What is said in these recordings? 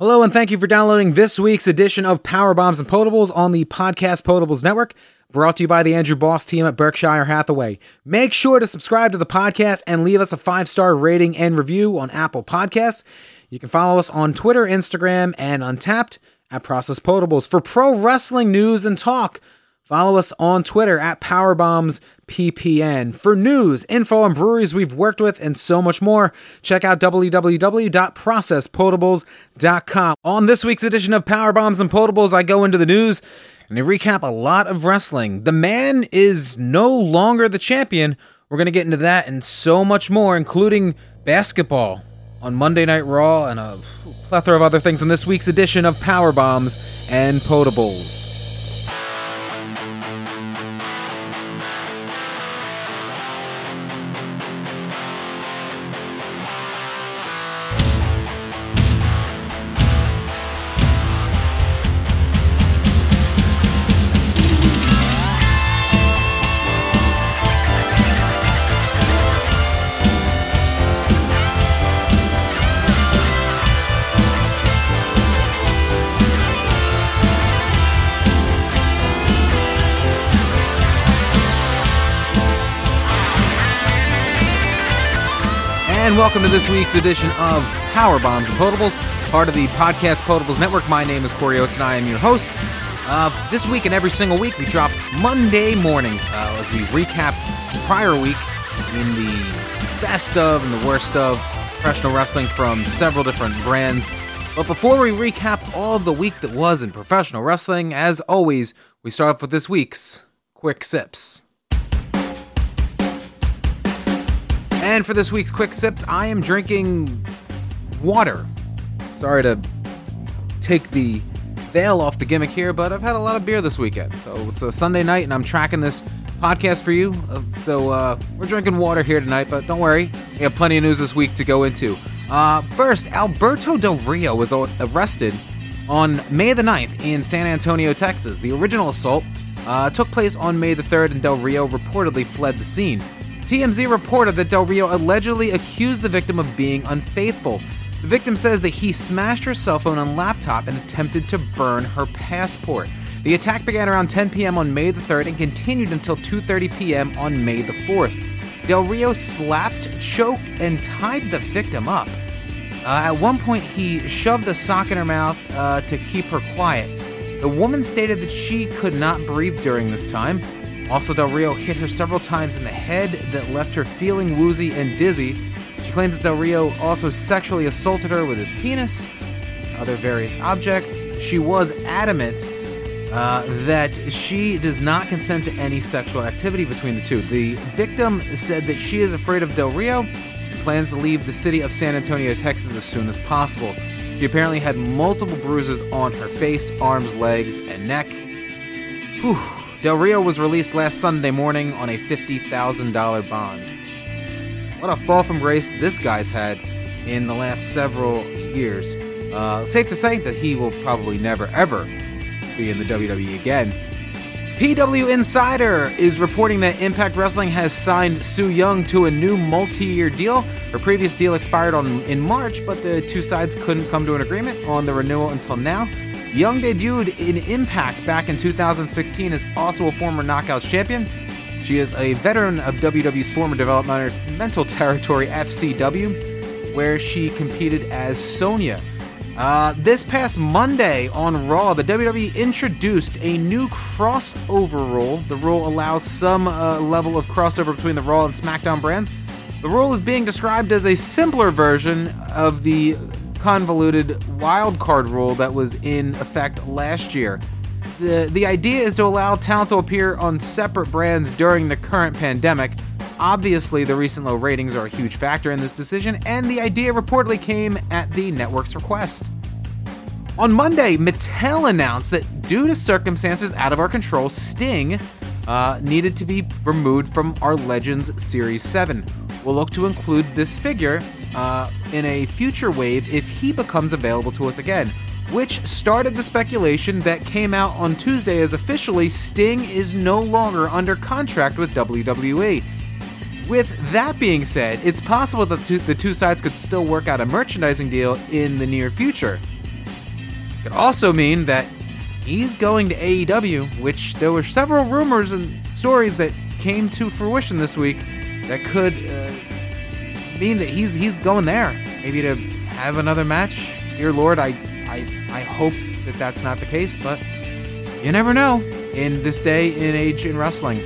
Hello, and thank you for downloading this week's edition of Power Bombs and Potables on the Podcast Potables Network, brought to you by the Andrew Boss team at Berkshire Hathaway. Make sure to subscribe to the podcast and leave us a five star rating and review on Apple Podcasts. You can follow us on Twitter, Instagram, and Untappd at Process Potables. For pro wrestling news and talk, follow us on Twitter at PowerbombsPPN. For news, info on breweries we've worked with, and so much more, check out www.processpotables.com. On this week's edition of Power Bombs and Potables, I go into the news and I recap a lot of wrestling. The man is no longer the champion. We're going to get into that and so much more, including basketball on Monday Night Raw and a plethora of other things on this week's edition of Power Bombs and Potables. Welcome to this week's edition of Power Bombs and Potables, part of the Podcast Potables Network. My name is Corey Oates, and I am your host. Uh, this week and every single week, we drop Monday morning uh, as we recap the prior week in the best of and the worst of professional wrestling from several different brands. But before we recap all of the week that was in professional wrestling, as always, we start off with this week's Quick Sips. And for this week's quick sips, I am drinking water. Sorry to take the veil off the gimmick here, but I've had a lot of beer this weekend. So it's a Sunday night, and I'm tracking this podcast for you. Uh, so uh, we're drinking water here tonight, but don't worry, we have plenty of news this week to go into. Uh, first, Alberto Del Rio was arrested on May the 9th in San Antonio, Texas. The original assault uh, took place on May the 3rd, and Del Rio reportedly fled the scene. TMZ reported that Del Rio allegedly accused the victim of being unfaithful. The victim says that he smashed her cell phone and laptop and attempted to burn her passport. The attack began around 10 p.m. on May the 3rd and continued until 2:30 p.m. on May the 4th. Del Rio slapped, choked, and tied the victim up. Uh, at one point, he shoved a sock in her mouth uh, to keep her quiet. The woman stated that she could not breathe during this time. Also, Del Rio hit her several times in the head that left her feeling woozy and dizzy. She claims that Del Rio also sexually assaulted her with his penis, other various objects. She was adamant uh, that she does not consent to any sexual activity between the two. The victim said that she is afraid of Del Rio and plans to leave the city of San Antonio, Texas as soon as possible. She apparently had multiple bruises on her face, arms, legs, and neck. Whew. Del Rio was released last Sunday morning on a $50,000 bond. What a fall from grace this guy's had in the last several years. Uh, safe to say that he will probably never ever be in the WWE again. PW Insider is reporting that Impact Wrestling has signed Su Yung to a new multi-year deal. Her previous deal expired on in March, but the two sides couldn't come to an agreement on the renewal until now. Yung debuted in Impact back in 2016 as also a former Knockouts champion. She is a veteran of WWE's former developmental mental territory, FCW, where she competed as Sonya. Uh, this past Monday on Raw, the WWE introduced a new crossover rule. The rule allows some uh, level of crossover between the Raw and SmackDown brands. The rule is being described as a simpler version of the convoluted wildcard rule that was in effect last year. The, the idea is to allow talent to appear on separate brands during the current pandemic. Obviously, the recent low ratings are a huge factor in this decision, and the idea reportedly came at the network's request. On Monday, Mattel announced that due to circumstances out of our control, Sting uh, needed to be removed from our Legends Series 7. We'll look to include this figure uh, in a future wave if he becomes available to us again, which started the speculation that came out on Tuesday as officially Sting is no longer under contract with WWE. With that being said, it's possible that the two sides could still work out a merchandising deal in the near future. It Could also mean that he's going to AEW, which there were several rumors and stories that came to fruition this week that could uh, mean that he's he's going there. Maybe to have another match. Dear Lord, I I I hope that that's not the case, but you never know in this day and age in wrestling.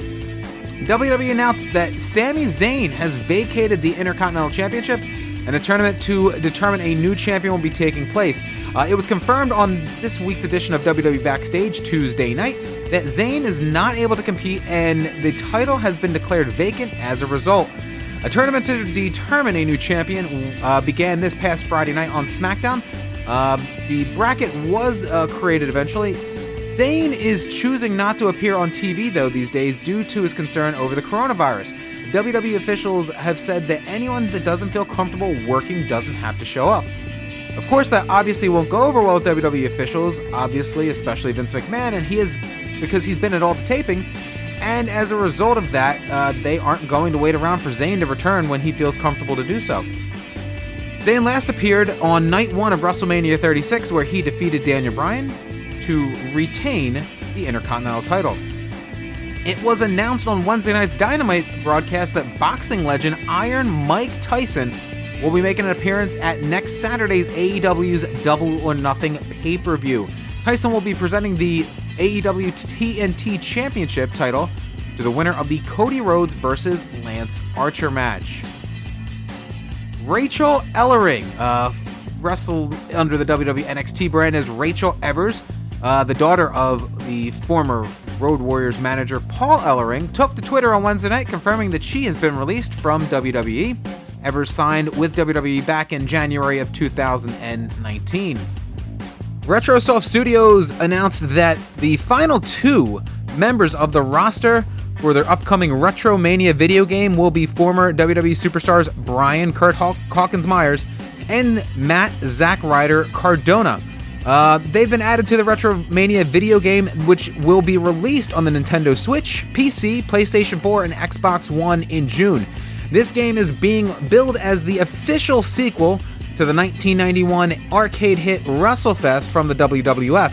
WWE announced that Sami Zayn has vacated the Intercontinental Championship and a tournament to determine a new champion will be taking place. Uh, it was confirmed on this week's edition of WWE Backstage Tuesday night that Zayn is not able to compete and the title has been declared vacant as a result. A tournament to determine a new champion uh, began this past Friday night on SmackDown. Uh, the bracket was uh, created eventually. Zayn is choosing not to appear on TV though these days due to his concern over the coronavirus. WWE officials have said that anyone that doesn't feel comfortable working doesn't have to show up. Of course, that obviously won't go over well with WWE officials, obviously, especially Vince McMahon, and he is because he's been at all the tapings. And as a result of that, uh, they aren't going to wait around for Zayn to return when he feels comfortable to do so. Zayn last appeared on night one of WrestleMania 36, where he defeated Daniel Bryan to retain the Intercontinental title. It was announced on Wednesday night's Dynamite broadcast that boxing legend Iron Mike Tyson will be making an appearance at next Saturday's AEW's Double or Nothing pay per view. Tyson will be presenting the AEW TNT Championship title to the winner of the Cody Rhodes versus Lance Archer match. Rachel Ellering, uh, wrestled under the WWE NXT brand as Rachel Evers, uh, the daughter of the former Road Warriors manager Paul Ellering, took to Twitter on Wednesday night confirming that she has been released from WWE. Ever signed with WWE back in January of 2019. Retrosoft Studios announced that the final two members of the roster for their upcoming Retromania video game will be former WWE superstars Brian Kurt Haw- Hawkins Myers and Matt Zack Ryder Cardona. Uh, they've been added to the Retromania video game, which will be released on the Nintendo Switch, PC, PlayStation 4, and Xbox One in June. This game is being billed as the official sequel to the 1991 arcade hit WrestleFest from the WWF.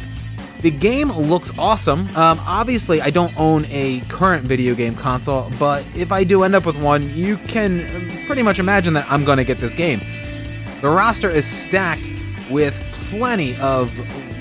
The game looks awesome. Um, obviously, I don't own a current video game console, but if I do end up with one, you can pretty much imagine that I'm going to get this game. The roster is stacked with plenty of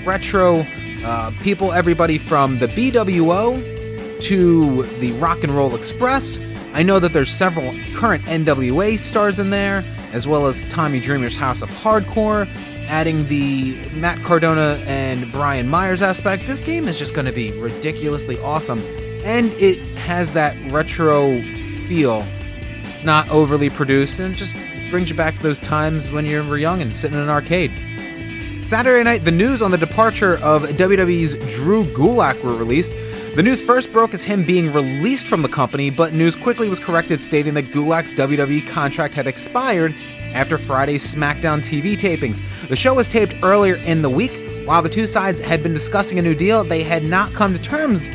retro uh, people, everybody from the BWO to the Rock and Roll Express. I know that there's several current NWA stars in there, as well as Tommy Dreamer's House of Hardcore, adding the Matt Cardona and Brian Myers aspect. This game is just going to be ridiculously awesome, and it has that retro feel. It's not overly produced, and just brings you back to those times when you were young and sitting in an arcade. Saturday night, the news on the departure of WWE's Drew Gulak were released. The news first broke as him being released from the company, but news quickly was corrected stating that Gulak's WWE contract had expired after Friday's SmackDown TV tapings. The show was taped earlier in the week. While the two sides had been discussing a new deal, they had not come to terms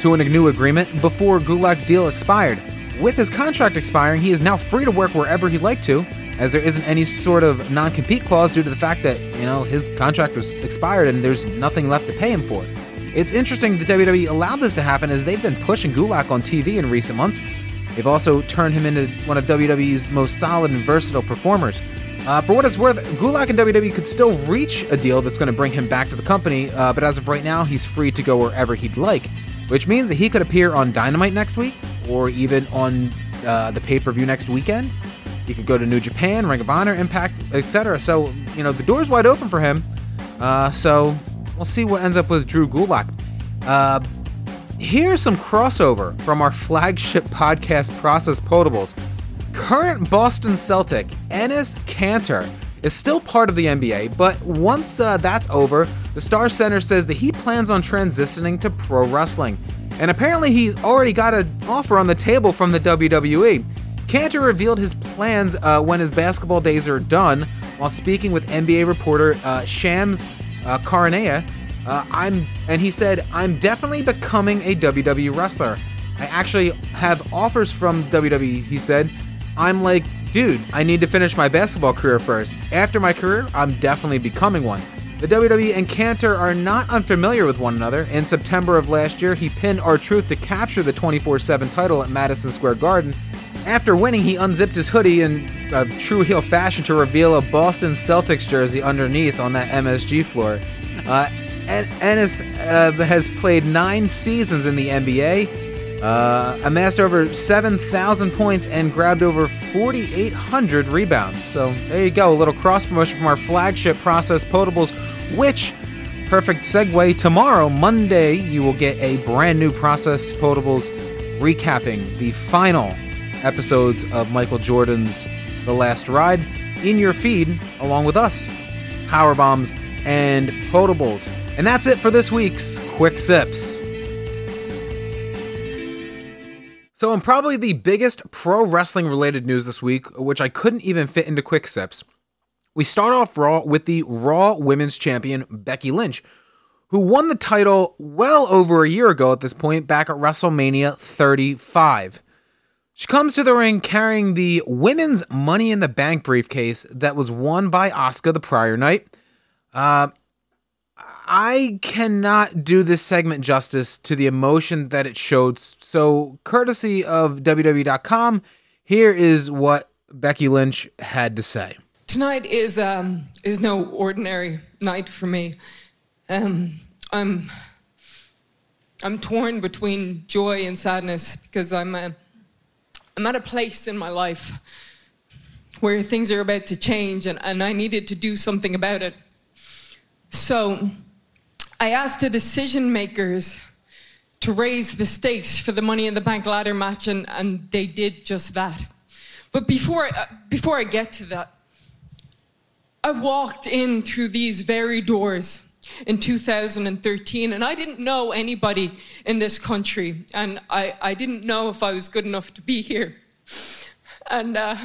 to a new agreement before Gulak's deal expired. With his contract expiring, he is now free to work wherever he'd like to as there isn't any sort of non-compete clause due to the fact that you know his contract was expired and there's nothing left to pay him for. It's interesting that WWE allowed this to happen as they've been pushing Gulak on TV in recent months. They've also turned him into one of WWE's most solid and versatile performers. Uh, for what it's worth, Gulak and WWE could still reach a deal that's going to bring him back to the company, uh, but as of right now, he's free to go wherever he'd like, which means that he could appear on Dynamite next week or even on uh, the pay per view next weekend. He could go to New Japan, Ring of Honor, Impact, etc. So, you know, the door's wide open for him. Uh, so, we'll see what ends up with Drew Gulak. Uh, here's some crossover from our flagship podcast, Process Potables. Current Boston Celtic, Enes Kanter, is still part of the NBA, but once uh, that's over, the Star Center says that he plans on transitioning to pro wrestling. And apparently, he's already got an offer on the table from the WWE. Kanter revealed his plans uh, when his basketball days are done while speaking with NBA reporter uh, Shams uh, Charania. Uh, I'm and he said, "I'm definitely becoming a WWE wrestler. I actually have offers from WWE." He said, "I'm like, dude, I need to finish my basketball career first. After my career, I'm definitely becoming one." The WWE and Kanter are not unfamiliar with one another. In September of last year, he pinned R Truth to capture the 24 7 title at Madison Square Garden. After winning, he unzipped his hoodie in a true heel fashion to reveal a Boston Celtics jersey underneath on that MSG floor. Uh, and Enes uh, has played nine seasons in the NBA, uh, amassed over 7,000 points, and grabbed over 4,800 rebounds. So there you go, a little cross promotion from our flagship Process Potables, which, perfect segue, tomorrow, Monday, you will get a brand new Process Potables recapping the final episodes of Michael Jordan's The Last Ride in your feed, along with us, Power Bombs and Potables. And that's it for this week's Quick Sips. So, in probably the biggest pro wrestling related news this week, which I couldn't even fit into Quick Sips, we start off Raw with the Raw Women's Champion, Becky Lynch, who won the title well over a year ago at this point, back at WrestleMania 35. She comes to the ring carrying the women's Money in the Bank briefcase that was won by Asuka the prior night. Uh, I cannot do this segment justice to the emotion that it showed. So, courtesy of WWE.com, here is what Becky Lynch had to say. Tonight is um, is no ordinary night for me. Um, I'm I'm torn between joy and sadness because I'm. Uh, I'm at a place in my life where things are about to change and, and I needed to do something about it. So I asked the decision makers to raise the stakes for the Money in the Bank ladder match, and, and they did just that. But before, uh, before I get to that, I walked in through these very doors in 2013, and I didn't know anybody in this country, and I, I didn't know if I was good enough to be here. And uh,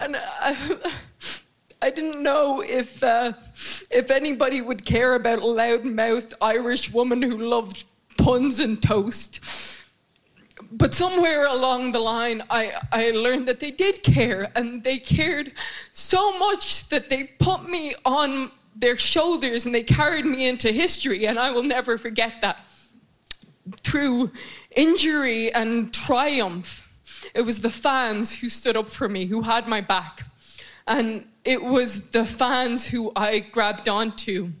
and I, I didn't know if uh, if anybody would care about a loudmouth Irish woman who loved puns and toast but somewhere along the line, I, I learned that they did care, and they cared so much that they put me on their shoulders and they carried me into history, and I will never forget that. Through injury and triumph, it was the fans who stood up for me, who had my back. And it was the fans who I grabbed onto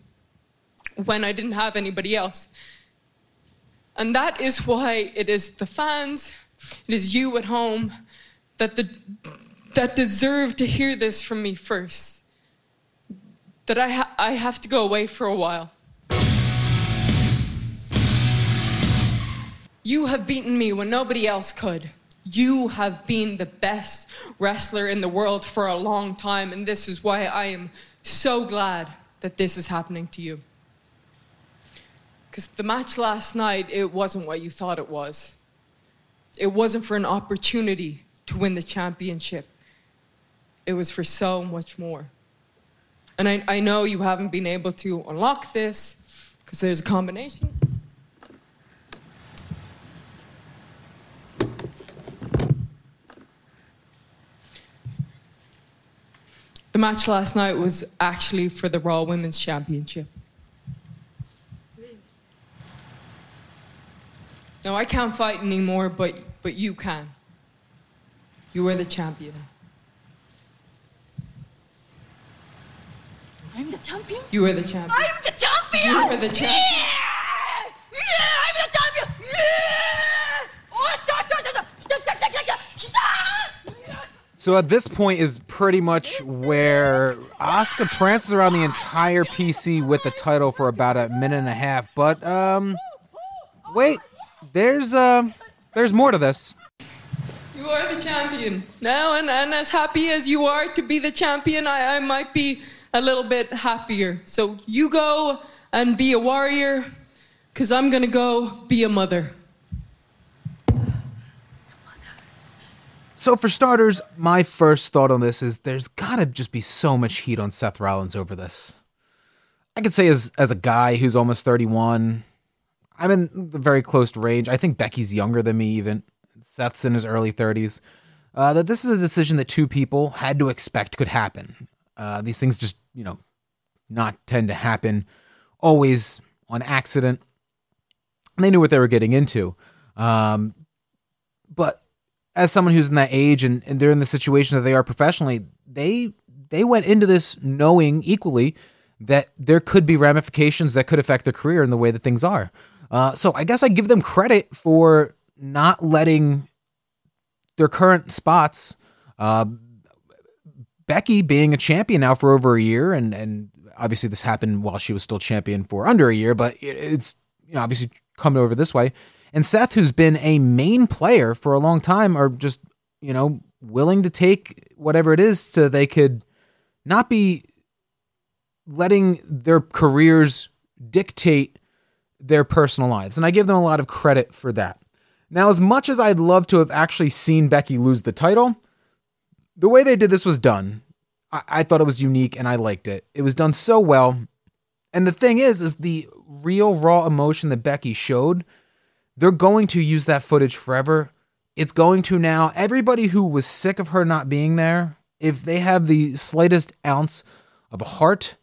when I didn't have anybody else. And that is why it is the fans, it is you at home that, the, that deserve to hear this from me first. That I, ha- I have to go away for a while. You have beaten me when nobody else could. You have been the best wrestler in the world for a long time, and this is why I am so glad that this is happening to you. Because the match last night, it wasn't what you thought it was. It wasn't for an opportunity to win the championship, it was for so much more. And I, I know you haven't been able to unlock this because there's a combination. The match last night was actually for the Raw Women's Championship. No, I can't fight anymore, but, but you can. You are the champion. I'm the champion? You are the champion. I'm the champion! You are the champion. Yeah! Yeah, I'm the champion! Yeah! Oh, so, so, so, so. Stop, stop, stop, stop, stop. So at this point is pretty much where Asuka prances around the entire PC with the title for about a minute and a half. But um, wait, there's uh, there's more to this. You are the champion. Now, and, and as happy as you are to be the champion, I, I might be a little bit happier. So you go and be a warrior, because I'm going to go be a mother. So for starters, my first thought on this is there's gotta just be so much heat on Seth Rollins over this. I could say as as a guy who's almost 31, I'm in the very close range. I think Becky's younger than me even. Seth's in his early 30s. uh, that this is a decision that two people had to expect could happen. Uh, these things just, you know, not tend to happen always on accident. And they knew what they were getting into. Um, but as someone who's in that age and, and they're in the situation that they are professionally, they they went into this knowing equally that there could be ramifications that could affect their career in the way that things are. Uh, so I guess I give them credit for not letting their current spots. Uh, Becky being a champion now for over a year, and and obviously this happened while she was still champion for under a year, but it, it's you know obviously coming over this way. And Seth, who's been a main player for a long time, are just you know willing to take whatever it is so they could not be letting their careers dictate their personal lives. And I give them a lot of credit for that. Now, as much as I'd love to have actually seen Becky lose the title, the way they did this was done. I, I thought it was unique and I liked it. It was done so well. And the thing is, is the real raw emotion that Becky showed, they're going to use that footage forever. It's going to now, everybody who was sick of her not being there, if they have the slightest ounce of a heart,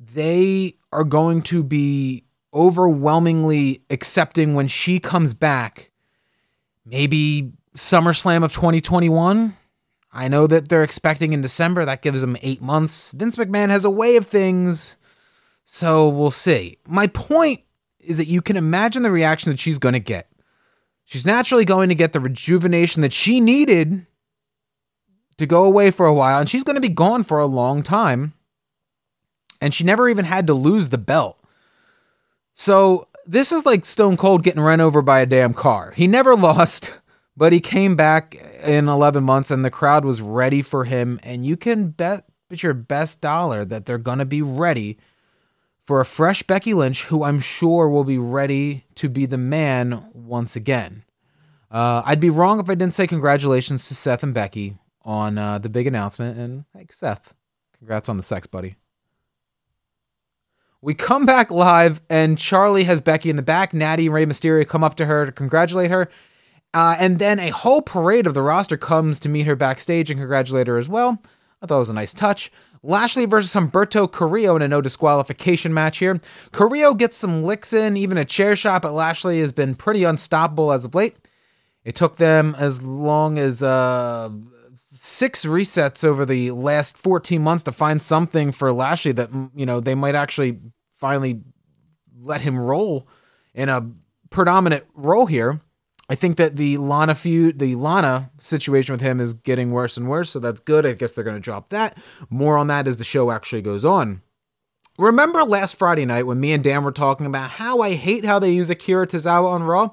they are going to be overwhelmingly accepting when she comes back. Maybe SummerSlam of 2021. I know that they're expecting in December. That gives them eight months. Vince McMahon has a way of things. So we'll see. My point is that you can imagine the reaction that she's going to get. She's naturally going to get the rejuvenation that she needed to go away for a while, and she's going to be gone for a long time. And she never even had to lose the belt. So this is like Stone Cold getting run over by a damn car. He never lost, but he came back in 11 months, and the crowd was ready for him. And you can bet your best dollar that they're going to be ready for a fresh Becky Lynch, who I'm sure will be ready to be the man once again. Uh, I'd be wrong if I didn't say congratulations to Seth and Becky on uh, the big announcement. And hey, Seth, congrats on the sex, buddy. We come back live, and Charly has Becky in the back. Natty and Rey Mysterio come up to her to congratulate her. Uh, and then a whole parade of the roster comes to meet her backstage and congratulate her as well. I thought it was a nice touch. Lashley versus Humberto Carrillo in a no disqualification match here. Carrillo gets some licks in, even a chair shot, but Lashley has been pretty unstoppable as of late. It took them as long as uh, six resets over the last 14 months to find something for Lashley that, mm, you know, they might actually finally let him roll in a predominant role here. I think that the Lana feud, the Lana situation with him is getting worse and worse, so that's good. I guess they're going to drop that. More on that as the show actually goes on. Remember last Friday night when me and Dan were talking about how I hate how they use Akira Tozawa on Raw?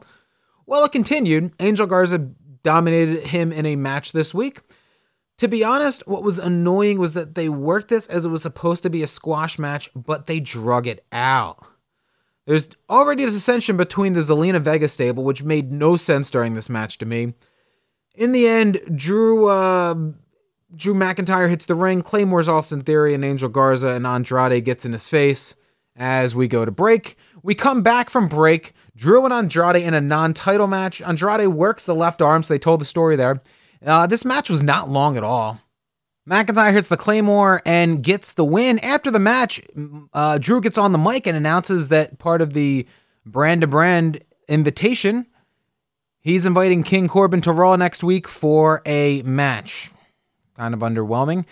Well, it continued. Angel Garza dominated him in a match this week. To be honest, what was annoying was that they worked this as it was supposed to be a squash match, but they drug it out. There's already a dissension between the Zelina Vega stable, which made no sense during this match to me. In the end, Drew uh, Drew McIntyre hits the ring, Claymore's Austin Theory, and Angel Garza and Andrade gets in his face as we go to break. We come back from break. Drew and Andrade in a non-title match. Andrade works the left arm, so they told the story there. Uh, this match was not long at all. McIntyre hits the Claymore and gets the win. After the match, uh, Drew gets on the mic and announces that part of the brand to brand invitation, he's inviting King Corbin to Raw next week for a match. Kind of underwhelming.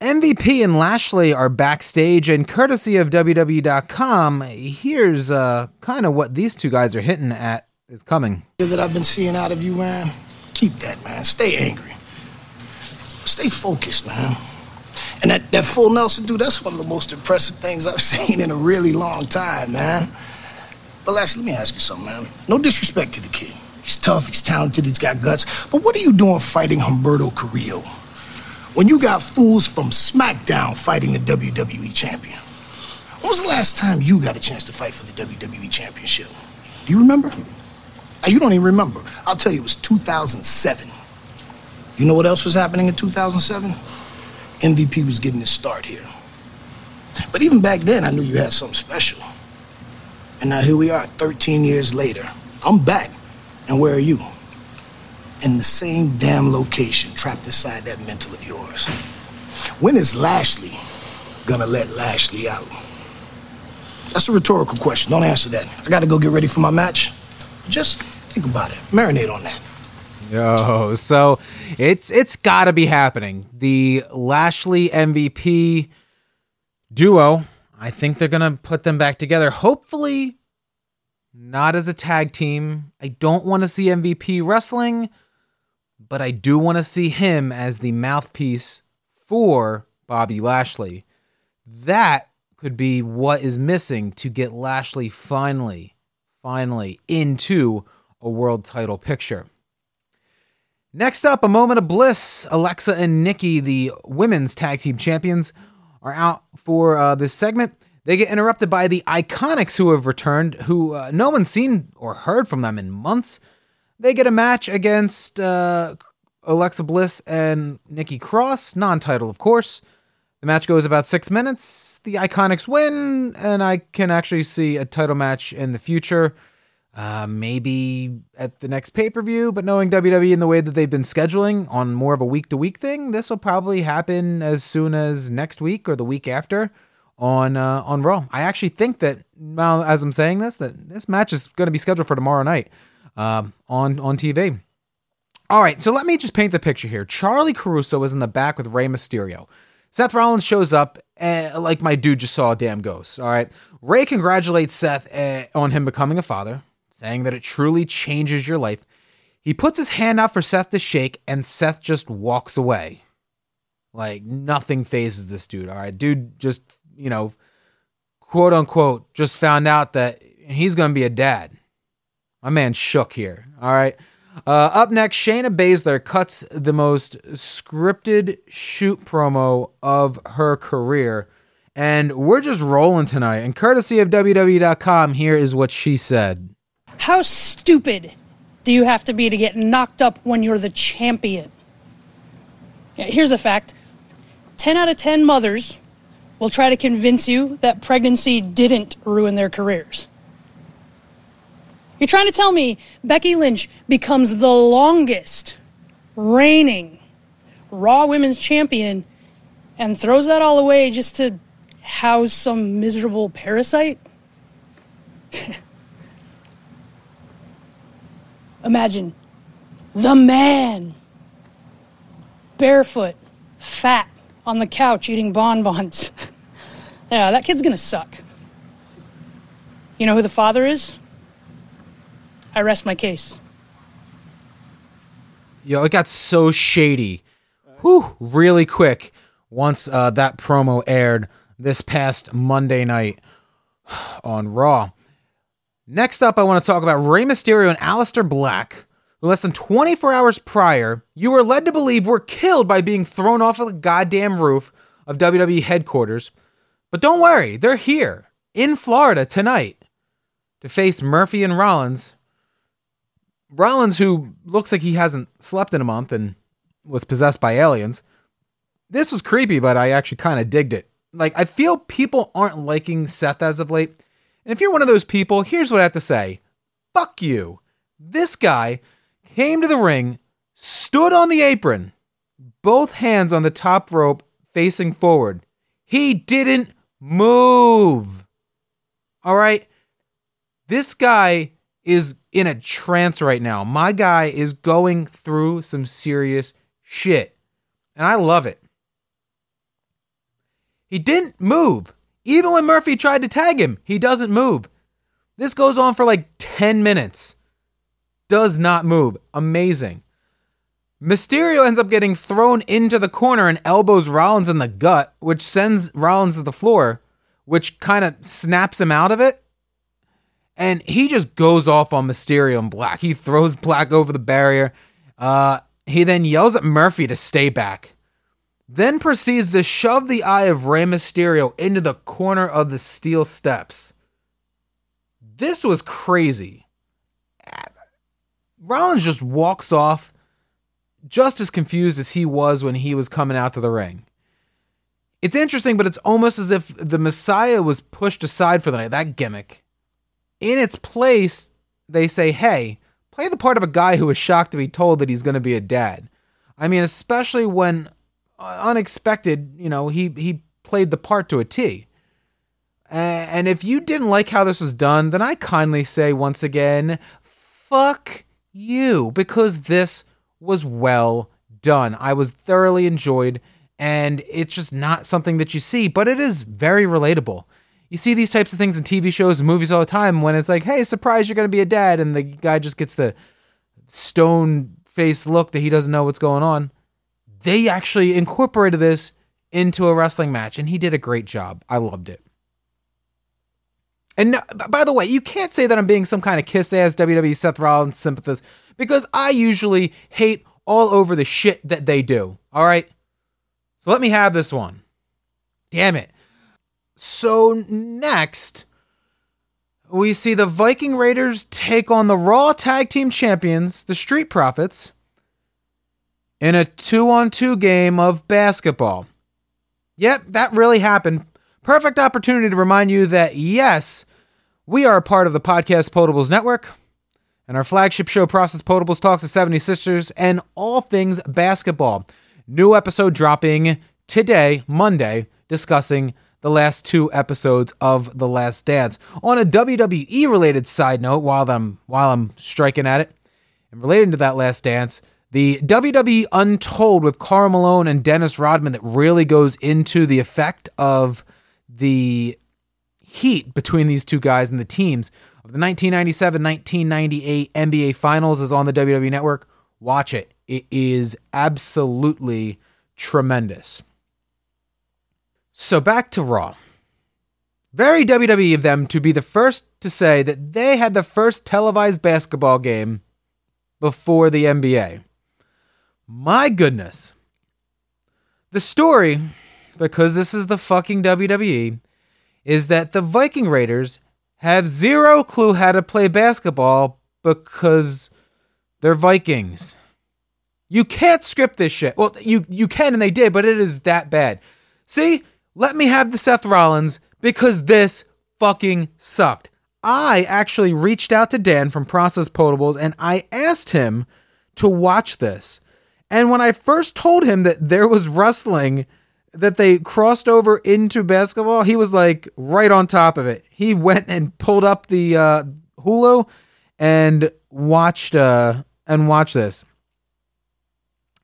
MVP and Lashley are backstage, and courtesy of WWE.com, here's uh, kind of what these two guys are hitting at is coming. That I've been seeing out of you, man. Keep that, man. Stay angry. Stay focused, man. And that, that full Nelson dude, that's one of the most impressive things I've seen in a really long time, man. But last, let me ask you something, man. No disrespect to the kid. He's tough, he's talented, he's got guts. But what are you doing fighting Humberto Carrillo? When you got fools from SmackDown fighting the WWE champion. When was the last time you got a chance to fight for the WWE championship? Do you remember? Ah, you don't even remember. I'll tell you, it was 2007. You know what else was happening in 2007? MVP was getting his start here. But even back then, I knew you had something special. And now here we are, 13 years later. I'm back. And where are you? in the same damn location, trapped inside that mental of yours. When is Lashley gonna let Lashley out? That's a rhetorical question. Don't answer that. I gotta go get ready for my match. Just think about it. Marinate on that. Yo, so it's it's got to be happening. The Lashley MVP duo. I think they're gonna put them back together. Hopefully, not as a tag team. I don't want to see MVP wrestling, but I do want to see him as the mouthpiece for Bobby Lashley. That could be what is missing to get Lashley finally, finally into a world title picture. Next up, a moment of bliss. Alexa and Nikki, the women's tag team champions, are out for uh, this segment. They get interrupted by the Iconics who have returned, who uh, no one's seen or heard from them in months. They get a match against uh, Alexa Bliss and Nikki Cross, non title, of course. The match goes about six minutes. The Iconics win, and I can actually see a title match in the future. Uh, maybe at the next pay per view, but knowing WWE and the way that they've been scheduling on more of a week to week thing, this will probably happen as soon as next week or the week after on uh, on Raw. I actually think that now, as I'm saying this, that this match is going to be scheduled for tomorrow night um, on on TV. All right, so let me just paint the picture here. Charly Caruso is in the back with Rey Mysterio. Seth Rollins shows up, uh, like my dude just saw a damn ghost. All right, Rey congratulates Seth uh, on him becoming a father, saying that it truly changes your life. He puts his hand out for Seth to shake, and Seth just walks away. Like nothing phases this dude. All right, dude just you know, quote unquote, just found out that he's going to be a dad. My man shook here. All right. Uh, up next, Shayna Baszler cuts the most scripted shoot promo of her career. And we're just rolling tonight. And courtesy of WWE.com, here is what she said How stupid do you have to be to get knocked up when you're the champion? Yeah, here's a fact 10 out of 10 mothers will try to convince you that pregnancy didn't ruin their careers. You're trying to tell me Becky Lynch becomes the longest reigning Raw Women's Champion and throws that all away just to house some miserable parasite? Imagine the man, barefoot, fat, on the couch eating bonbons. yeah, that kid's gonna suck. You know who the father is? I rest my case. Yo, it got so shady. Whew, really quick once uh, that promo aired this past Monday night on Raw. Next up, I want to talk about Rey Mysterio and Aleister Black, who less than 24 hours prior, you were led to believe were killed by being thrown off of the goddamn roof of WWE headquarters. But don't worry, they're here in Florida tonight to face Murphy and Rollins Rollins, who looks like he hasn't slept in a month and was possessed by aliens. This was creepy, but I actually kind of digged it. Like, I feel people aren't liking Seth as of late. And if you're one of those people, here's what I have to say fuck you. This guy came to the ring, stood on the apron, both hands on the top rope facing forward. He didn't move. All right. This guy is in a trance right now. My guy is going through some serious shit. And I love it. He didn't move. Even when Murphy tried to tag him, he doesn't move. This goes on for like 10 minutes. Does not move. Amazing. Mysterio ends up getting thrown into the corner and elbows Rollins in the gut, which sends Rollins to the floor, which kind of snaps him out of it. And he just goes off on Mysterio and Black. He throws Black over the barrier. Uh, he then yells at Murphy to stay back. Then proceeds to shove the eye of Rey Mysterio into the corner of the steel steps. This was crazy. Rollins just walks off just as confused as he was when he was coming out to the ring. It's interesting, but it's almost as if the Messiah was pushed aside for the night. That gimmick in its place, they say, hey, play the part of a guy who is shocked to be told that he's going to be a dad. I mean, especially when uh, unexpected, you know, he he played the part to a T. And if you didn't like how this was done, then I kindly say once again, fuck you, because this was well done. I was thoroughly enjoyed, and it's just not something that you see, but it is very relatable. You see these types of things in TV shows and movies all the time when it's like, hey, surprise, you're going to be a dad, and the guy just gets the stone face look that he doesn't know what's going on. They actually incorporated this into a wrestling match, and he did a great job. I loved it. And by the way, you can't say that I'm being some kind of kiss ass WWE Seth Rollins sympathist because I usually hate all over the shit that they do. All right? So let me have this one. Damn it. So next, we see the Viking Raiders take on the Raw Tag Team Champions, the Street Profits, in a two on two game of basketball. Yep, that really happened. Perfect opportunity to remind you that yes, we are a part of the Podcast Potables Network, and our flagship show, Process Potables, talks to 76ers and all things basketball. New episode dropping today, Monday, discussing the last two episodes of The Last Dance. On a WWE related side note, while I'm while I'm striking at it, and relating to that Last Dance, the WWE Untold with Karl Malone and Dennis Rodman that really goes into the effect of the heat between these two guys and the teams of the 1997-1998 NBA Finals is on the WWE Network. Watch it. It is absolutely tremendous. So back to Raw. Very WWE of them to be the first to say that they had the first televised basketball game before the NBA. My goodness. The story, because this is the fucking WWE, is that the Viking Raiders have zero clue how to play basketball because they're Vikings. You can't script this shit. Well, you you can and they did, but it is that bad. See, let me have the Seth Rollins because this fucking sucked. I actually reached out to Dan from Process Potables and I asked him to watch this. And when I first told him that there was wrestling that they crossed over into basketball, he was like right on top of it. He went and pulled up the uh, Hulu and watched uh, and watched this.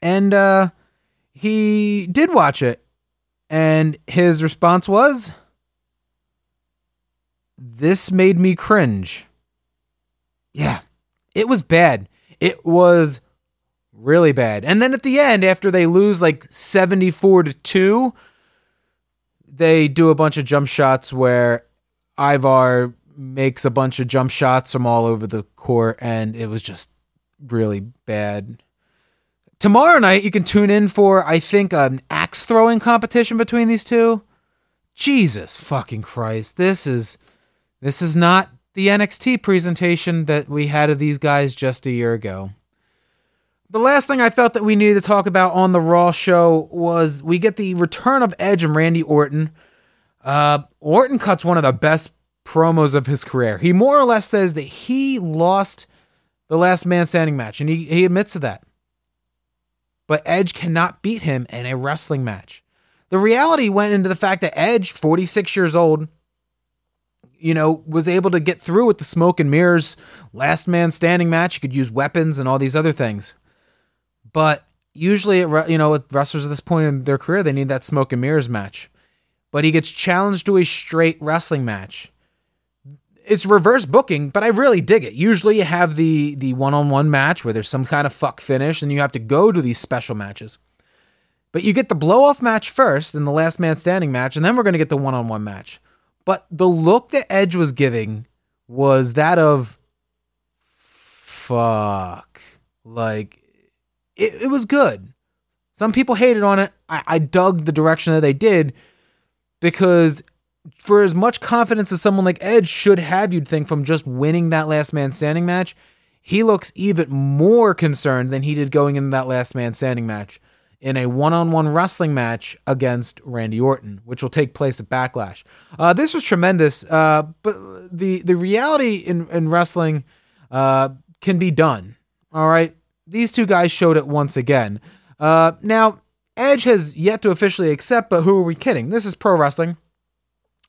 And uh, he did watch it, and his response was, "This made me cringe." Yeah, it was bad. It was really bad. And then at the end, after they lose like 74 to 2, they do a bunch of jump shots where Ivar makes a bunch of jump shots from all over the court, and it was just really bad. Tomorrow night, you can tune in for, I think, an axe throwing competition between these two. Jesus fucking Christ. This is this is not the NXT presentation that we had of these guys just a year ago. The last thing I felt that we needed to talk about on the Raw show was we get the return of Edge and Randy Orton. Uh, Orton cuts one of the best promos of his career. He more or less says that he lost the last man standing match, and he, he admits to that. But Edge cannot beat him in a wrestling match. The reality went into the fact that Edge, 46 years old, you know, was able to get through with the smoke and mirrors last man standing match. He could use weapons and all these other things. But usually, you know, with wrestlers at this point in their career, they need that smoke and mirrors match. But he gets challenged to a straight wrestling match. It's reverse booking, but I really dig it. Usually, you have the the one on one match where there's some kind of fuck finish, and you have to go to these special matches. But you get the blow off match first in the last man standing match, and then we're going to get the one on one match. But the look that Edge was giving was that of fuck. Like it, it was good. Some people hated on it. I, I dug the direction that they did because for as much confidence as someone like Edge should have, you'd think from just winning that last man standing match, he looks even more concerned than he did going into that last man standing match in a one-on-one wrestling match against Randy Orton, which will take place at Backlash. Uh, this was tremendous, uh, but the the reality in in wrestling uh, can be done. All right. These two guys showed it once again. Uh, now, Edge has yet to officially accept, but who are we kidding? This is pro wrestling.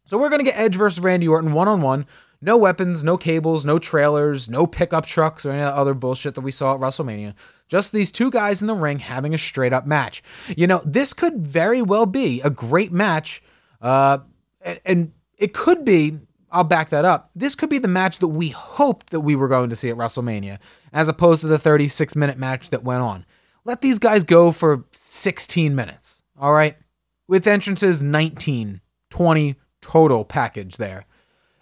So we're going to get Edge versus Randy Orton one on one. No weapons, no cables, no trailers, no pickup trucks, or any other bullshit that we saw at WrestleMania. Just these two guys in the ring having a straight up match. You know, this could very well be a great match. Uh, and, it could be, I'll back that up. This could be the match that we hoped that we were going to see at WrestleMania, as opposed to the 36 minute match that went on. Let these guys go for 16 minutes, all right? With entrances 19, 20 total package there.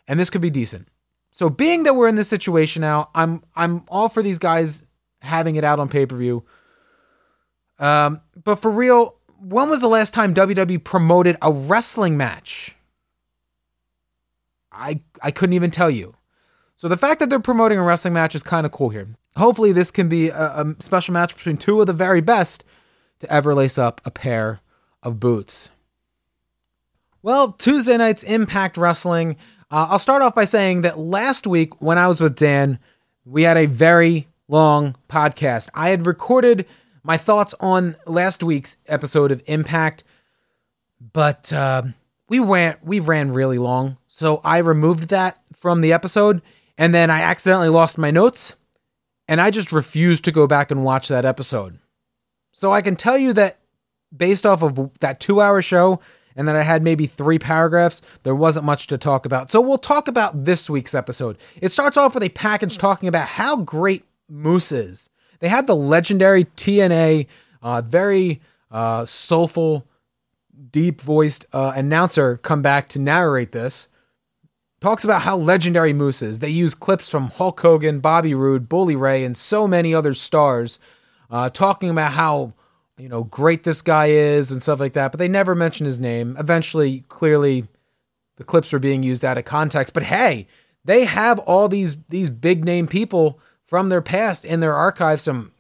And this could be decent. So being that we're in this situation now, I'm I'm all for these guys having it out on pay-per-view. Um, but for real, when was the last time WWE promoted a wrestling match? I I couldn't even tell you. So the fact that they're promoting a wrestling match is kind of cool here. Hopefully, this can be a, a special match between two of the very best to ever lace up a pair of boots. Well, Tuesday night's Impact Wrestling. Uh, I'll start off by saying that last week when I was with Dan, we had a very long podcast. I had recorded my thoughts on last week's episode of Impact, but uh, we ran we ran really long, so I removed that from the episode, and then I accidentally lost my notes, and I just refused to go back and watch that episode. So I can tell you that based off of that two hour show, and then I had maybe three paragraphs, there wasn't much to talk about. So we'll talk about this week's episode. It starts off with a package talking about how great Moose is. They had the legendary TNA, uh, very uh, soulful, deep voiced uh, announcer come back to narrate this. Talks about how legendary Moose is. They use clips from Hulk Hogan, Bobby Roode, Bully Ray, and so many other stars, uh, talking about how you know great this guy is and stuff like that. But they never mention his name. Eventually, clearly, the clips were being used out of context. But hey, they have all these these big name people from their past in their archives. Some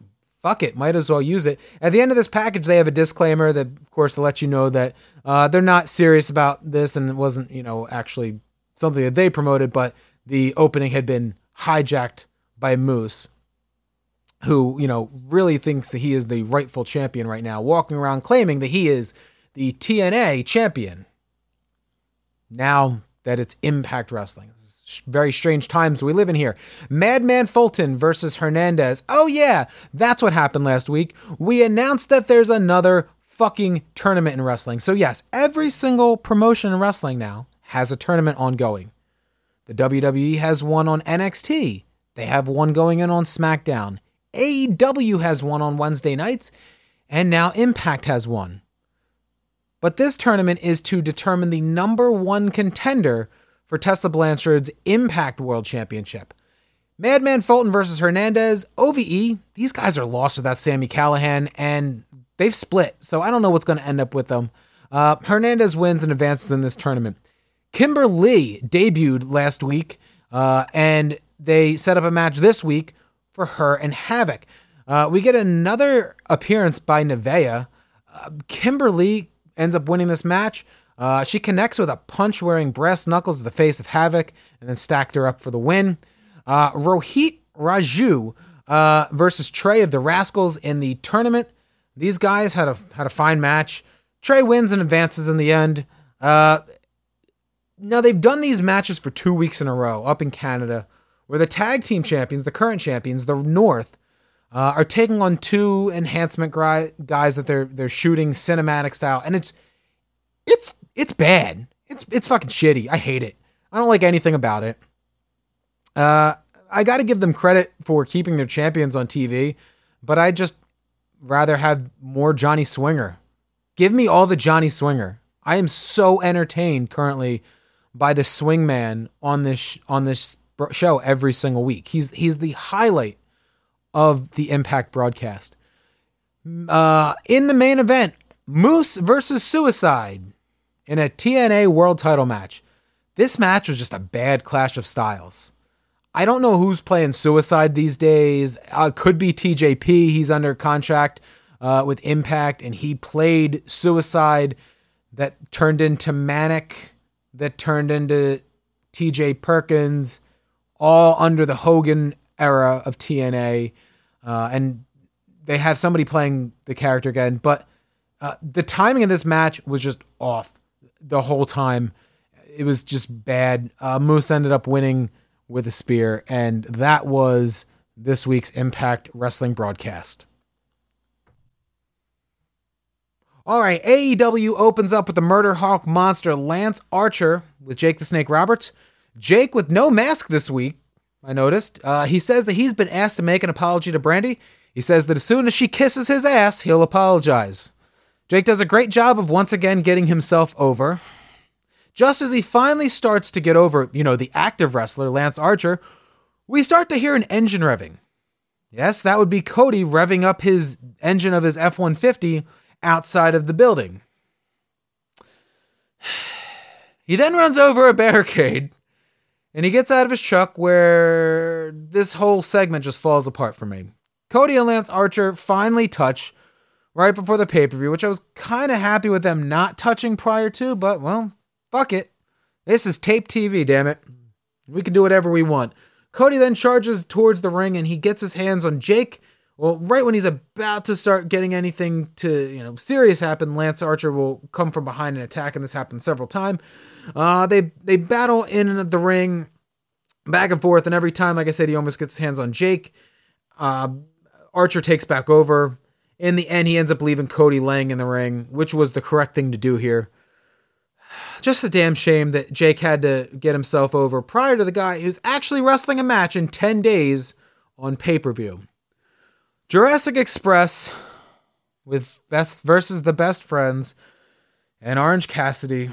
fuck it, might as well use it. At the end of this package, they have a disclaimer that, of course, to let you know that uh, they're not serious about this and it wasn't, you know, actually something that they promoted, but the opening had been hijacked by Moose, who, you know, really thinks that he is the rightful champion right now, walking around claiming that he is the TNA champion. Now that it's Impact Wrestling very strange times we live in here. Madman Fulton versus Hernandez. Oh, yeah, that's what happened last week. We announced that there's another fucking tournament in wrestling. So, yes, every single promotion in wrestling now has a tournament ongoing. The WWE has one on NXT, they have one going in on SmackDown. AEW has one on Wednesday nights, and now Impact has one. But this tournament is to determine the number one contender for Tessa Blanchard's Impact World Championship. Madman Fulton versus Hernandez, OVE, these guys are lost without Sami Callihan, and they've split, so I don't know what's going to end up with them. Uh, Hernandez wins and advances in this tournament. Kimber Lee debuted last week, uh, and they set up a match this week for her and Havoc. Uh, we get another appearance by Nevaeh. Uh, Kimber Lee ends up winning this match. Uh, she connects with a punch wearing brass knuckles to the face of Havoc and then stacked her up for the win. Uh, Rohit Raju uh, versus Trey of the Rascalz in the tournament. These guys had a had a fine match. Trey wins and advances in the end. Uh, now they've done these matches for two weeks in a row up in Canada, where the tag team champions, the current champions, the North, uh, are taking on two enhancement guys that they're they're shooting cinematic style, and it's it's it's bad. It's it's fucking shitty. I hate it. I don't like anything about it. Uh, I got to give them credit for keeping their champions on TV, but I just rather have more Johnny Swinger. Give me all the Johnny Swinger. I am so entertained currently by the swing man on this on this show every single week. He's he's the highlight of the Impact broadcast. Uh, in the main event, Moose versus Suicide in a TNA World Title match. This match was just a bad clash of styles. I don't know who's playing Suicide these days. Uh, could be TJP. He's under contract uh, with Impact, and he played Suicide that turned into Manik, that turned into TJ Perkins, all under the Hogan era of TNA, uh, and they have somebody playing the character again. But uh, the timing of this match was just off the whole time. It was just bad. Uh, Moose ended up winning with a spear, and that was this week's Impact Wrestling broadcast. All right, AEW opens up with the Murder Hawk monster Lance Archer with Jake the Snake Roberts. Jake with no mask this week, I noticed. Uh, he says that he's been asked to make an apology to Brandi. He says that as soon as she kisses his ass, he'll apologize. Jake does a great job of once again getting himself over. Just as he finally starts to get over, you know, the active wrestler, Lance Archer, we start to hear an engine revving. Yes, that would be Cody revving up his engine of his F 150 outside of the building. He then runs over a barricade and he gets out of his truck where this whole segment just falls apart for me. Cody and Lance Archer finally touch right before the pay per view, which I was kind of happy with them not touching prior to, but well, fuck it. This is tape TV, damn it. We can do whatever we want. Cody then charges towards the ring and he gets his hands on Jake well, right when he's about to start getting anything to, you know, serious happen, Lance Archer will come from behind and attack, and this happens several times. Uh, they they battle in the ring, back and forth, and every time, like I said, he almost gets his hands on Jake. Uh, Archer takes back over. In the end, he ends up leaving Cody laying in the ring, which was the correct thing to do here. Just a damn shame that Jake had to get himself over prior to the guy who's actually wrestling a match in 10 days on pay per view. Jurassic Express with best versus the best friends and Orange Cassidy.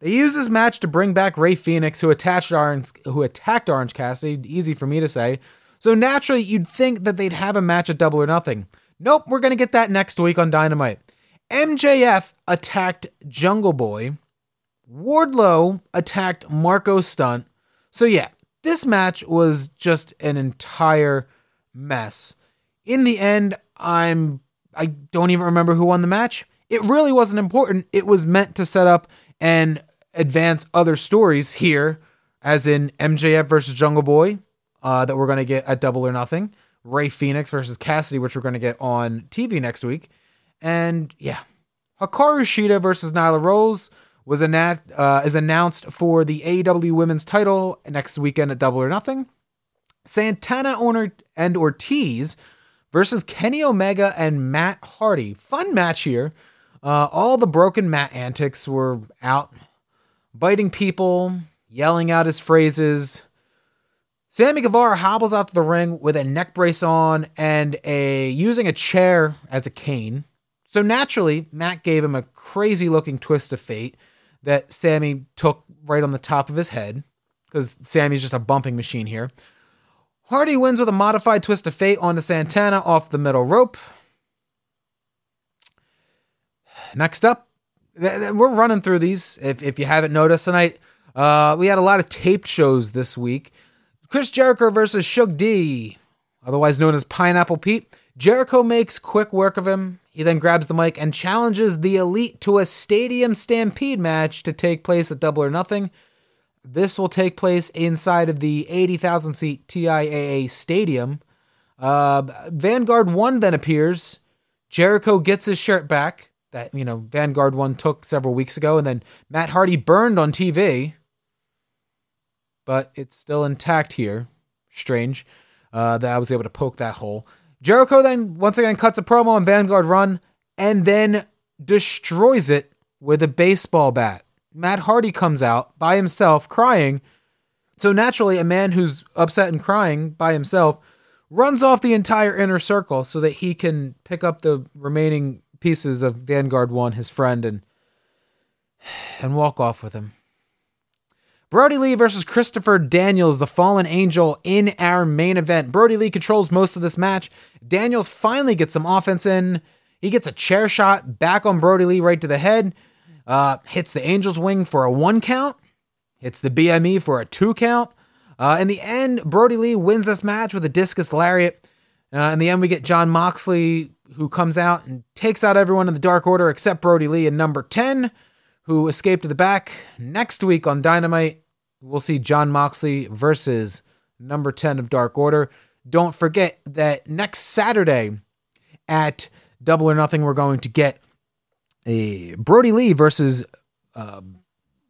They use this match to bring back Rey Fenix, who attached Orange, who attacked Orange Cassidy. Easy for me to say. So naturally, you'd think that they'd have a match at Double or Nothing. Nope, we're gonna get that next week on Dynamite. MJF attacked Jungle Boy. Wardlow attacked Marko Stunt. So yeah, this match was just an entire mess in the end, I'm I don't even remember who won the match. It really wasn't important. It was meant to set up and advance other stories here, as in MJF versus Jungle Boy, uh, that we're going to get at Double or Nothing, Rey Fenix versus Cassidy, which we're going to get on TV next week, and yeah, Hikaru Shida versus Nyla Rose was anat- uh, is announced for the AEW Women's Title next weekend at Double or Nothing. Santana Owner and Ortiz versus Kenny Omega and Matt Hardy. Fun match here. Uh, all the broken Matt antics were out, biting people, yelling out his phrases. Sammy Guevara hobbles out to the ring with a neck brace on and a using a chair as a cane. So naturally, Matt gave him a crazy looking twist of fate that Sammy took right on the top of his head because Sammy's just a bumping machine here. Hardy wins with a modified twist of fate onto Santana off the middle rope. Next up, we're running through these. If, if you haven't noticed tonight, uh, we had a lot of taped shows this week. Chris Jericho versus Shug D, otherwise known as Pineapple Pete. Jericho makes quick work of him. He then grabs the mic and challenges the Elite to a stadium stampede match to take place at Double or Nothing. This will take place inside of the 80,000 seat TIAA stadium. Uh, Vanguard 1 then appears. Jericho gets his shirt back that, you know, Vanguard 1 took several weeks ago, and then Matt Hardy burned on TV. But it's still intact here. Strange uh, that I was able to poke that hole. Jericho then once again cuts a promo on Vanguard 1 and then destroys it with a baseball bat. Matt Hardy comes out by himself crying. So naturally, a man who's upset and crying by himself runs off the entire inner circle so that he can pick up the remaining pieces of Vanguard 1, his friend, and and walk off with him. Brodie Lee versus Christopher Daniels, the fallen angel, in our main event. Brodie Lee controls most of this match. Daniels finally gets some offense in. He gets a chair shot back on Brodie Lee right to the head. Uh, hits the Angel's Wing for a one count. Hits the BME for a two count. Uh, in the end, Brodie Lee wins this match with a discus lariat. Uh, in the end, we get Jon Moxley, who comes out and takes out everyone in the Dark Order except Brodie Lee and number 10, who escaped to the back. Next week on Dynamite, we'll see Jon Moxley versus number 10 of Dark Order. Don't forget that next Saturday at Double or Nothing, we're going to get a Brodie Lee versus uh,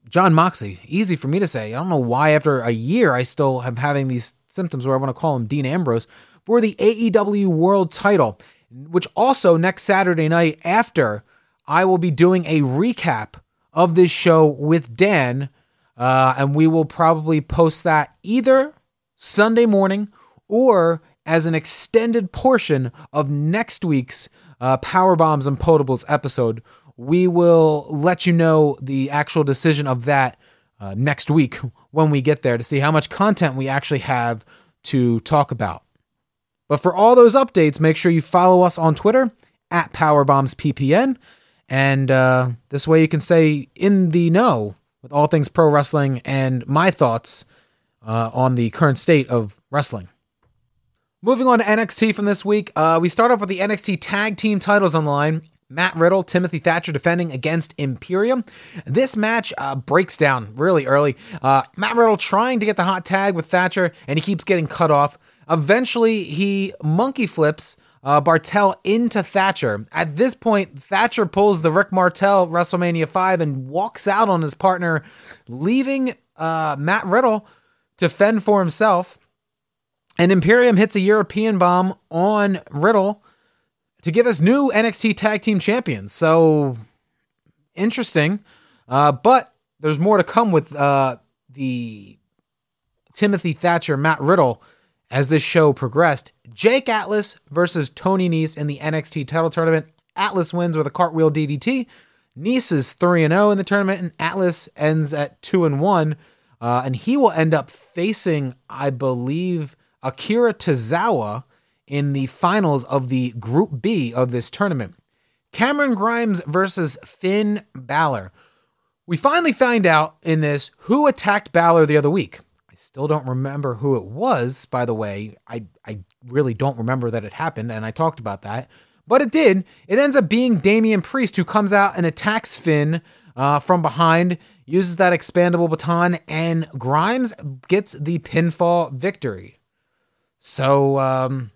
Jon Moxley. Easy for me to say. I don't know why after a year I still am having these symptoms where I want to call him Dean Ambrose for the AEW World title, which also next Saturday night after I will be doing a recap of this show with Dan, uh, and we will probably post that either Sunday morning or as an extended portion of next week's uh, Power Bombs and Potables episode. We will let you know the actual decision of that uh, next week when we get there to see how much content we actually have to talk about. But for all those updates, make sure you follow us on Twitter at PowerbombsPPN. And uh, this way you can stay in the know with all things pro wrestling and my thoughts uh, on the current state of wrestling. Moving on to NXT from this week, uh, we start off with the NXT tag team titles on the line. Matt Riddle, Timothy Thatcher defending against Imperium. This match uh, breaks down really early. Uh, Matt Riddle trying to get the hot tag with Thatcher, and he keeps getting cut off. Eventually, he monkey flips uh, Barthel into Thatcher. At this point, Thatcher pulls the Rick Martel WrestleMania 5 and walks out on his partner, leaving uh, Matt Riddle to fend for himself. And Imperium hits a European bomb on Riddle to give us new NXT Tag Team Champions. So interesting. Uh, but there's more to come with uh, the Timothy Thatcher Matt Riddle as this show progressed. Jake Atlas versus Tony Nese in the NXT title tournament. Atlas wins with a cartwheel DDT. Nese is 3 0 in the tournament, and Atlas ends at 2 and 1. Uh, and he will end up facing, I believe, Akira Tozawa in the finals of the Group B of this tournament. Cameron Grimes versus Finn Balor. We finally find out in this who attacked Balor the other week. I still don't remember who it was, by the way. I, I really don't remember that it happened, and I talked about that. But it did. It ends up being Damian Priest who comes out and attacks Finn uh, from behind, uses that expandable baton, and Grimes gets the pinfall victory. So, um,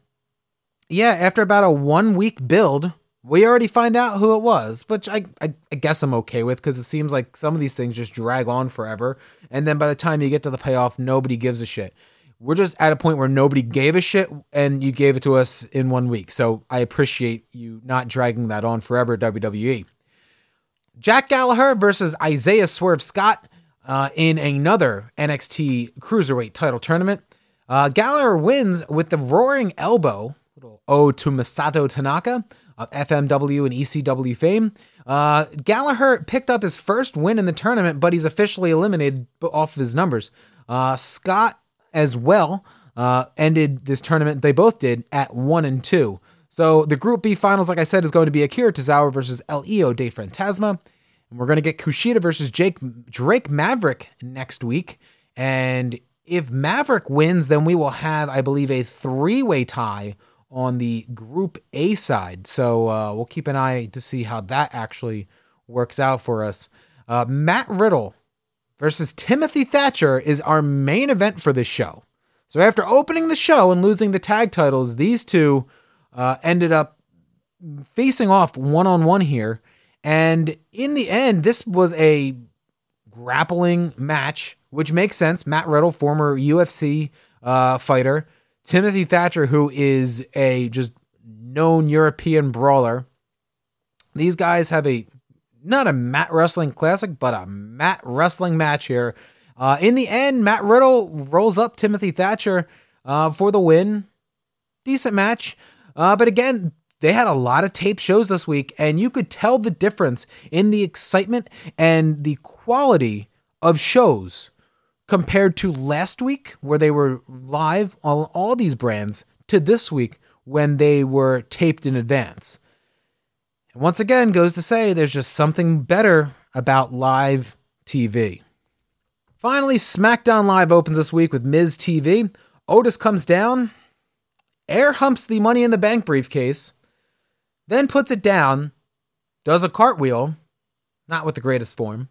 yeah, after about a one week build, we already find out who it was, which I, I, I guess I'm okay with because it seems like some of these things just drag on forever. And then by the time you get to the payoff, nobody gives a shit. We're just at a point where nobody gave a shit and you gave it to us in one week. So I appreciate you not dragging that on forever, WWE. Jack Gallagher versus Isaiah Swerve Scott uh, in another NXT Cruiserweight title tournament. Uh, Gallagher wins with the roaring elbow, little ode to Masato Tanaka of FMW and ECW fame. Uh, Gallagher picked up his first win in the tournament, but he's officially eliminated off of his numbers. Uh, Scott as well uh, ended this tournament. They both did at one and two. So the Group B finals, like I said, is going to be Akira Tozawa versus El Hijo del Fantasma. And we're going to get Kushida versus Jake Drake Maverick next week. And if Maverick wins, then we will have, I believe, a three way tie on the Group A side. So uh, we'll keep an eye to see how that actually works out for us. Uh, Matt Riddle versus Timothy Thatcher is our main event for this show. So after opening the show and losing the tag titles, these two uh, ended up facing off one on one here. And in the end, this was a grappling match, which makes sense. Matt Riddle, former UFC uh, fighter, Timothy Thatcher, who is a just known European brawler. These guys have a not a mat wrestling classic, but a mat wrestling match here. Uh, in the end, Matt Riddle rolls up Timothy Thatcher uh, for the win. Decent match. Uh, but again, they had a lot of tape shows this week, and you could tell the difference in the excitement and the quality of shows compared to last week, where they were live on all these brands, to this week when they were taped in advance. And once again, goes to say there's just something better about live TV. Finally, SmackDown Live opens this week with Miz TV. Otis comes down, air humps the Money in the Bank briefcase, then puts it down, does a cartwheel, not with the greatest form.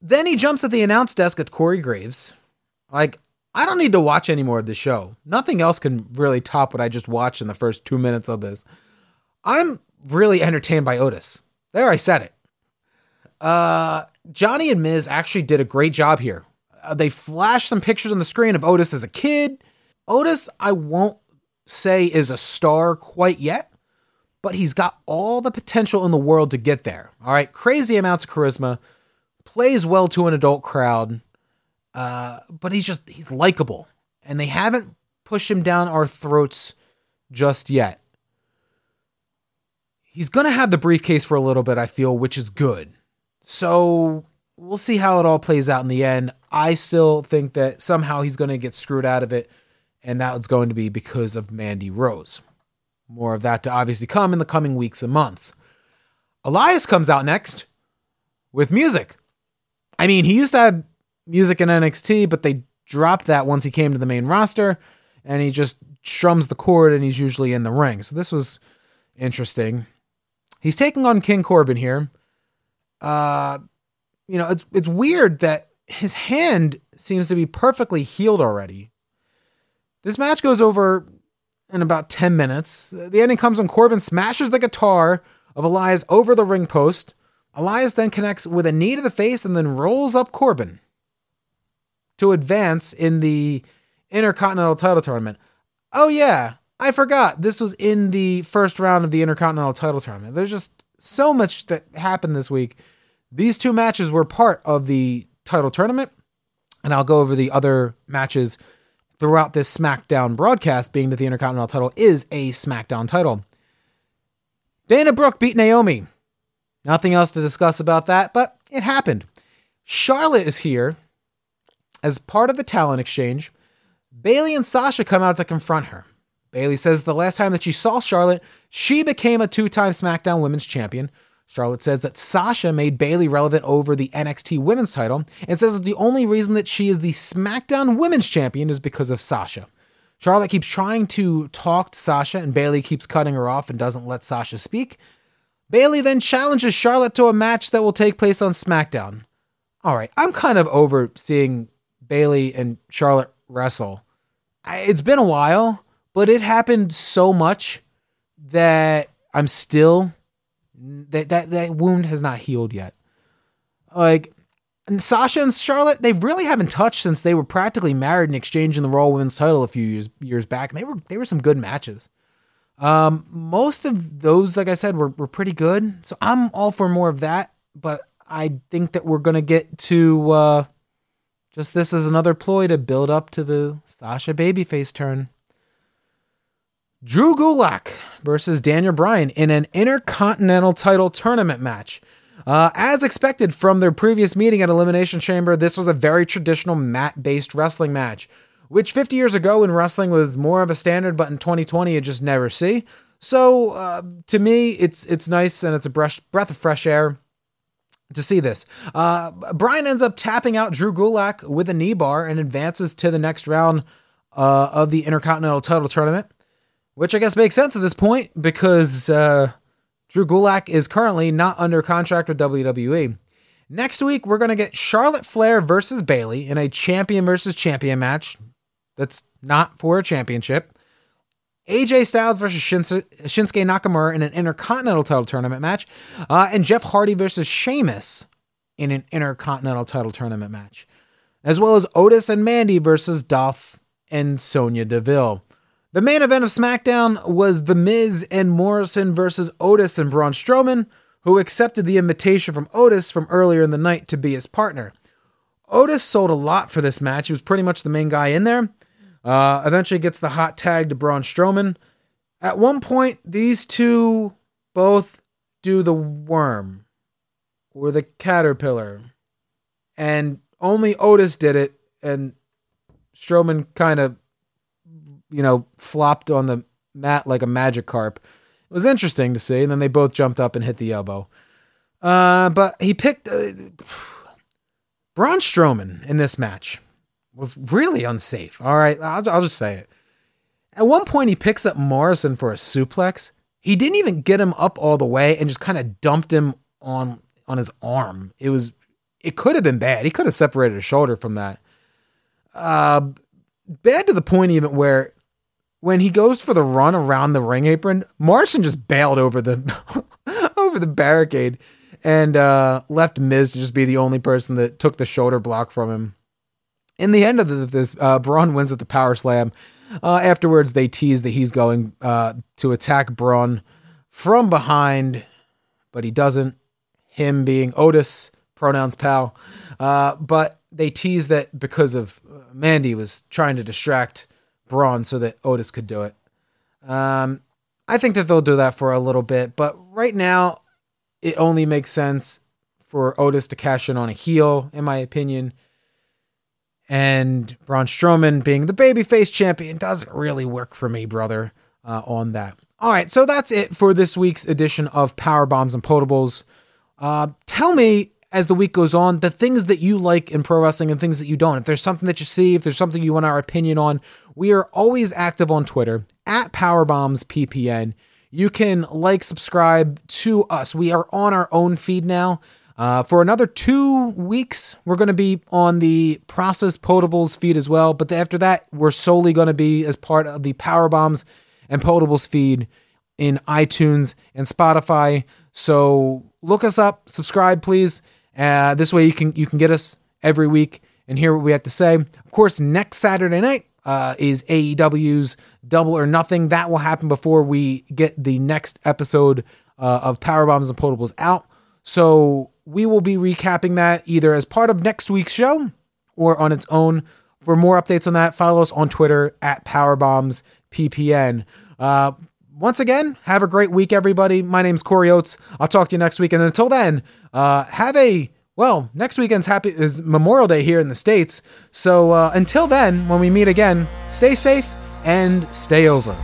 Then he jumps at the announce desk at Corey Graves. Like, I don't need to watch any more of the show. Nothing else can really top what I just watched in the first two minutes of this. I'm really entertained by Otis. There, I said it. Uh, Johnny and Miz actually did a great job here. Uh, they flashed some pictures on the screen of Otis as a kid. Otis, I won't say is a star quite yet, but he's got all the potential in the world to get there. All right, crazy amounts of charisma, plays well to an adult crowd, uh, but he's just he's likable, and they haven't pushed him down our throats just yet. He's gonna have the briefcase for a little bit, I feel, which is good. So we'll see how it all plays out in the end. I still think that somehow he's to get screwed out of it, and that's going to be because of Mandy Rose. More of that to obviously come in the coming weeks and months. Elias comes out next with music. I mean, he used to have music in NXT, but they dropped that once he came to the main roster, and he just strums the chord and he's usually in the ring. So this was interesting. He's taking on King Corbin here. Uh, you know, it's it's weird that his hand seems to be perfectly healed already. This match goes over in about 10 minutes. The ending comes when Corbin smashes the guitar of Elias over the ring post. Elias then connects with a knee to the face and then rolls up Corbin to advance in the Intercontinental title tournament. Oh, yeah, I forgot. This was in the first round of the Intercontinental title tournament. There's just so much that happened this week. These two matches were part of the title tournament, and I'll go over the other matches throughout this SmackDown broadcast, being that the Intercontinental title is a SmackDown title. Dana Brooke beat Naomi. Nothing else to discuss about that, but it happened. Charlotte is here as part of the talent exchange. Bayley and Sasha come out to confront her. Bayley says the last time that she saw Charlotte, she became a two time SmackDown Women's Champion. Charlotte says that Sasha made Bayley relevant over the NXT Women's title and says that the only reason that she is the SmackDown Women's Champion is because of Sasha. Charlotte keeps trying to talk to Sasha, and Bayley keeps cutting her off and doesn't let Sasha speak. Bayley then challenges Charlotte to a match that will take place on SmackDown. All right, I'm kind of over seeing Bayley and Charlotte wrestle. It's been a while, but it happened so much that I'm still that that that wound has not healed yet. Like and Sasha and Charlotte, they really haven't touched since they were practically married and exchanging the Raw Women's title a few years years back. And they were they were some good matches. Um, most of those, like I said, were were pretty good. So I'm all for more of that. But I think that we're gonna get to uh, just this as another ploy to build up to the Sasha babyface turn. Drew Gulak versus Daniel Bryan in an Intercontinental title tournament match. Uh, as expected from their previous meeting at Elimination Chamber, this was a very traditional mat based wrestling match, which 50 years ago in wrestling was more of a standard, but in 2020 you just never see. So uh, to me, it's it's nice and it's a breath, breath of fresh air to see this. Uh, Bryan ends up tapping out Drew Gulak with a knee bar and advances to the next round uh, of the Intercontinental title tournament which I guess makes sense at this point because uh, Drew Gulak is currently not under contract with WWE. Next week, we're going to get Charlotte Flair versus Bayley in a champion versus champion match that's not for a championship. AJ Styles versus Shinsuke Nakamura in an Intercontinental title tournament match. Uh, and Jeff Hardy versus Sheamus in an Intercontinental title tournament match. As well as Otis and Mandy versus Dolph and Sonya Deville. The main event of SmackDown was The Miz and Morrison versus Otis and Braun Strowman, who accepted the invitation from Otis from earlier in the night to be his partner. Otis sold a lot for this match. He was pretty much the main guy in there. Uh, eventually gets the hot tag to Braun Strowman. At one point, these two both do the worm or the caterpillar. And only Otis did it, and Strowman kind of you know, flopped on the mat like a magic carp. It was interesting to see. And then they both jumped up and hit the elbow. Uh, but he picked uh, Braun Strowman in this match was really unsafe. All right, I'll, I'll just say it. At one point, he picks up Morrison for a suplex. He didn't even get him up all the way and just kind of dumped him on on his arm. It was it could have been bad. He could have separated his shoulder from that. Uh, bad to the point even where when he goes for the run around the ring apron, Morrison just bailed over the over the barricade and uh, left Miz to just be the only person that took the shoulder block from him. In the end of this, uh, Braun wins with the power slam. Uh, afterwards, they tease that he's going uh, to attack Braun from behind, but he doesn't. Him being Otis, pronouns pal. Uh, but they tease that because of uh, Mandy was trying to distract Braun so that Otis could do it. Um, I think that they'll do that for a little bit, but right now, it only makes sense for Otis to cash in on a heel, in my opinion. And Braun Strowman being the babyface champion doesn't really work for me, brother, uh, on that. All right, so that's it for this week's edition of Power Bombs and Potables. Uh, tell me as the week goes on the things that you like in pro wrestling and things that you don't. If there's something that you see, if there's something you want our opinion on, we are always active on Twitter at PowerbombsPPN. You can like, subscribe to us. We are on our own feed now. Uh, for another two weeks, we're going to be on the Process Potables feed as well. But after that, we're solely going to be as part of the Power Bombs and Potables feed in iTunes and Spotify. So look us up, subscribe, please. Uh, this way, you can you can get us every week and hear what we have to say. Of course, next Saturday night uh, is AEW's Double or Nothing. That will happen before we get the next episode uh, of Power Bombs and Potables out. So we will be recapping that either as part of next week's show or on its own. For more updates on that, follow us on Twitter at PowerbombsPPN. Uh, once again, have a great week, everybody. My name's Corey Oates. I'll talk to you next week. And until then, uh, have a well, next weekend's happy is Memorial Day here in the States. So uh, until then, when we meet again, stay safe and stay over.